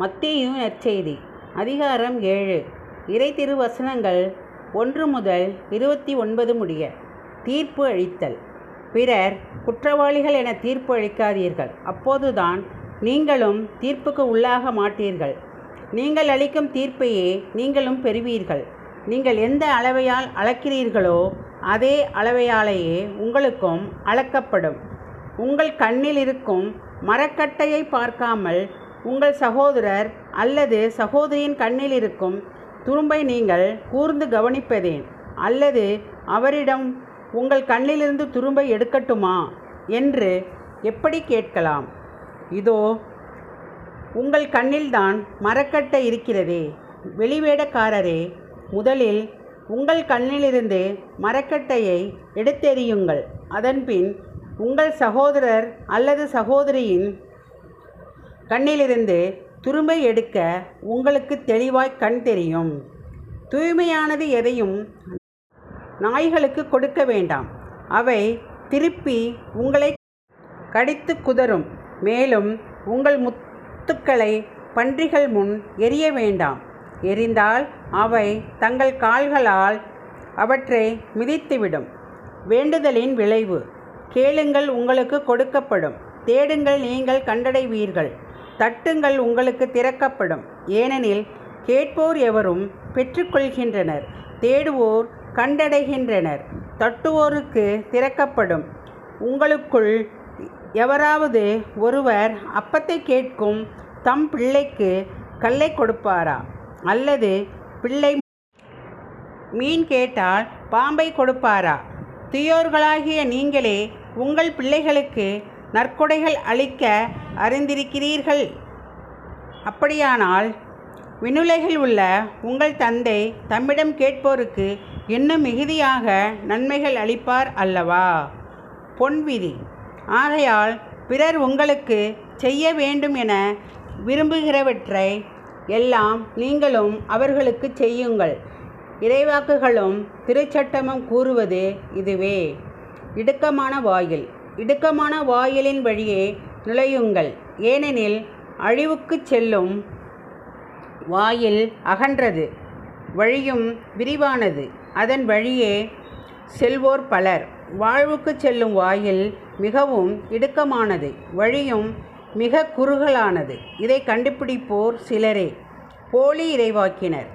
மத்தியும் நற்செய்தி. அதிகாரம் ஏழு. இறை திருவசனங்கள் ஒன்று முதல் இருபத்தி ஒன்பது முடிய தீர்ப்பு அளித்தல். பிறர் குற்றவாளிகள் என தீர்ப்பு அளிக்காதீர்கள். அப்போதுதான் நீங்களும் தீர்ப்புக்கு உள்ளாக மாட்டீர்கள். நீங்கள் அளிக்கும் தீர்ப்பையே நீங்களும் பெறுவீர்கள். நீங்கள் எந்த அளவையால் அளக்கிறீர்களோ அதே அளவையாலேயே உங்களுக்கும் அளக்கப்படும். உங்கள் கண்ணில் இருக்கும் மரக்கட்டையை பார்க்காமல் உங்கள் சகோதரர் அல்லது சகோதரியின் கண்ணில் இருக்கும் துரும்பை நீங்கள் கூர்ந்து கவனிப்பதேன் அல்லது அவரிடம் உங்கள் கண்ணிலிருந்து துரும்பை எடுக்கட்டுமா? என்று எப்படி கேட்கலாம்? இதோ உங்கள் கண்ணில்தான் மரக்கட்டை இருக்கிறதே. வெளிவேடக்காரரே முதலில் உங்கள் கண்ணிலிருந்து மரக்கட்டையை எடுத்தெறியுங்கள். அதன்பின் உங்கள் சகோதரர் அல்லது சகோதரியின் கண்ணிலிருந்து துரும்பை எடுக்க உங்களுக்கு தெளிவாய் கண் தெரியும். தூய்மையானது எதையும் நாய்களுக்கு கொடுக்க வேண்டாம். அவை திருப்பி உங்களை கடித்து குதறும். மேலும் உங்கள் முத்துக்களை பன்றிகள் முன் எரிய வேண்டாம். எரிந்தால் அவை தங்கள் கால்களால் அவற்றை மிதித்துவிடும். வேண்டுதலின் விளைவு கேளுங்கள் உங்களுக்கு கொடுக்கப்படும். தேடுங்கள் நீங்கள் கண்டடைவீர்கள். தட்டுங்கள் உங்களுக்கு திறக்கப்படும். ஏனெனில் கேட்போர் எவரும் பெற்றுக்கொள்கின்றனர் தேடுவோர் கண்டடைகின்றனர் தட்டுவோருக்கு திறக்கப்படும். உங்களுக்குள் எவராவது ஒருவர் அப்பத்தை கேட்கும் தம் பிள்ளைக்கு கல்லை கொடுப்பாரா? அல்லது பிள்ளை மீன் கேட்டால் பாம்பை கொடுப்பாரா? தீயோர்களாகிய நீங்களே உங்கள் பிள்ளைகளுக்கு நற்கொடைகள் அளிக்க அறிந்திருக்கிறீர்கள். அப்படியானால் விண்ணுலகில் உள்ள உங்கள் தந்தை தம்மிடம் கேட்போருக்கு இன்னும் மிகுதியாக நன்மைகள் அளிப்பார் அல்லவா? பொன்விதி ஆகையால் பிறர் உங்களுக்கு செய்ய வேண்டும் என விரும்புகிறவற்றை எல்லாம் நீங்களும் அவர்களுக்கு செய்யுங்கள். இறைவாக்குகளும் திருச்சட்டமும் கூறுவது இதுவே. இடுக்கமான வாயில். இடுக்கமான வாயிலின் வழியே நுழையுங்கள். ஏனெனில் அழிவுக்கு செல்லும் வாயில் அகன்றது வழியும் விரிவானது. அதன் வழியே செல்வோர் பலர். வாழ்வுக்கு செல்லும் வாயில் மிகவும் இடுக்கமானது வழியும் மிக குறுகலானது. இதை கண்டுபிடிப்போர் சிலரே. போலி இறைவாக்கினர்.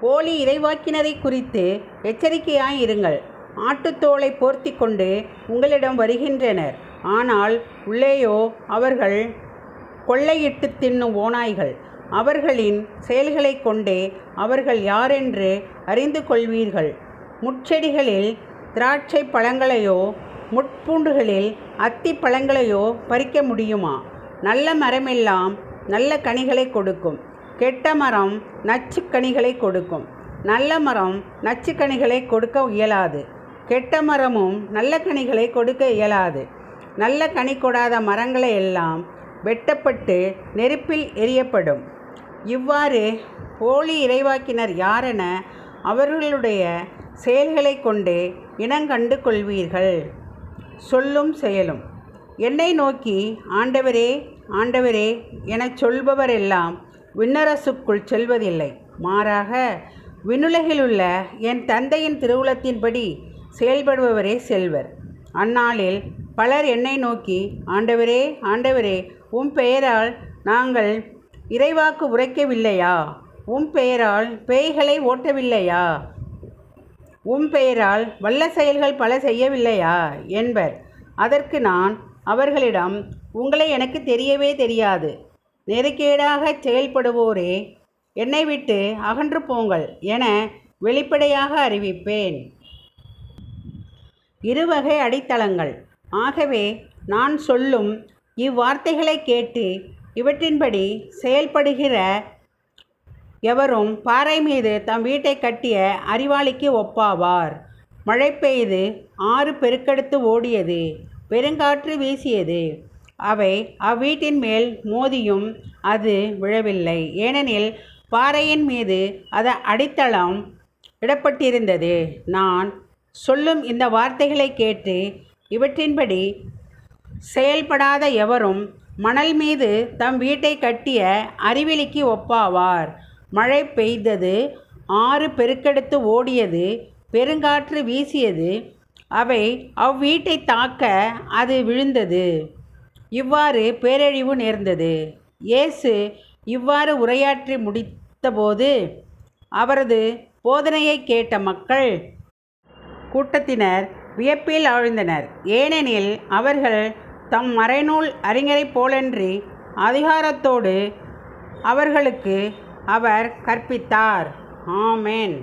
போலி இறைவாக்கினரை குறித்து எச்சரிக்கையாய் இருங்கள். ஆட்டுத்தோலை போர்த்தி கொண்டு உங்களிடம் வருகின்றனர். ஆனால் உள்ளேயோ அவர்கள் கொள்ளையிட்டு தின்னும் ஓநாய்கள். அவர்களின் செயல்களை கொண்டே அவர்கள் யாரென்று அறிந்து கொள்வீர்கள்? முட்செடிகளில் திராட்சை பழங்களையோ முட்பூண்டுகளில் அத்தி பழங்களையோ பறிக்க முடியுமா? நல்ல மரமெல்லாம் நல்ல கனிகளை கொடுக்கும். கெட்ட மரம் நச்சு கனிகளை கொடுக்கும். நல்ல மரம் நச்சு கனிகளை கொடுக்க இயலாது. கெட்ட மரமும் நல்ல கனிகளை கொடுக்க இயலாது. நல்ல கனி கொடாத மரங்களை எல்லாம் வெட்டப்பட்டு நெருப்பில் எரியப்படும். இவ்வாறு போலி இறைவாக்கினர் யாரென அவர்களுடைய செயல்களை கொண்டு இனங்கண்டு கொள்வீர்கள். சொல்லும் செயலும். என்னை நோக்கி ஆண்டவரே ஆண்டவரே எனச் சொல்பவரெல்லாம் விண்ணரசுக்குள் செல்வதில்லை. மாறாக விண்ணுலகிலுள்ள என் தந்தையின் திருவுளத்தின்படி செயல்படுபவரே செல்வர். அந்நாளில் பலர் என்னை நோக்கி ஆண்டவரே ஆண்டவரே உம் பெயரால் நாங்கள் இறைவாக்கு உரைக்கவில்லையா? உம் பெயரால் பேய்களை ஓட்டவில்லையா? உம் பெயரால் வல்ல செயல்கள் பல செய்யவில்லையா? என்பர். அதற்கு நான் அவர்களிடம் உங்களை எனக்கு தெரியவே தெரியாது. நெருக்கேடாக செயல்படுவோரே என்னை விட்டு அகன்று போங்கள் என வெளிப்படையாக அறிவிப்பேன். இருவகை அடித்தளங்கள். ஆகவே நான் சொல்லும் இவ்வார்த்தைகளை கேட்டு இவற்றின்படி செயல்படுகிற எவரும் பாறை மீது தம் வீட்டை கட்டிய அறிவாளிக்கு ஒப்பாவார். மழை பெய்து ஆறு பெருக்கெடுத்து ஓடியது பெருங்காற்று வீசியது. அவை அவ்வீட்டின் மேல் மோதியும் அது விழவில்லை. ஏனெனில் பாறையின் மீது அதன் அடித்தளம் இடப்பட்டிருந்தது. நான் சொல்லும் இந்த வார்த்தைகளை கேட்டு இவற்றின்படி செயல்படாத எவரும் மணல் மீது தம் வீட்டை கட்டிய அறிவிலிக்கு ஒப்பாவார். மழை பெய்தது ஆறு பெருக்கெடுத்து ஓடியது பெருங்காற்று வீசியது அவை அவ்வீட்டை தாக்க அது விழுந்தது. இவ்வாறு பேரழிவு நேர்ந்தது. இயேசு இவ்வாறு உரையாற்றி முடித்தபோது அவரது போதனையை கேட்ட மக்கள் கூட்டத்தினர் வியப்பில் ஆழ்ந்தனர். ஏனெனில் அவர்கள் தம் மறைநூல் அறிஞரைப் போலன்றி அதிகாரத்தோடு அவர்களுக்கு அவர் கற்பித்தார். ஆமேன்.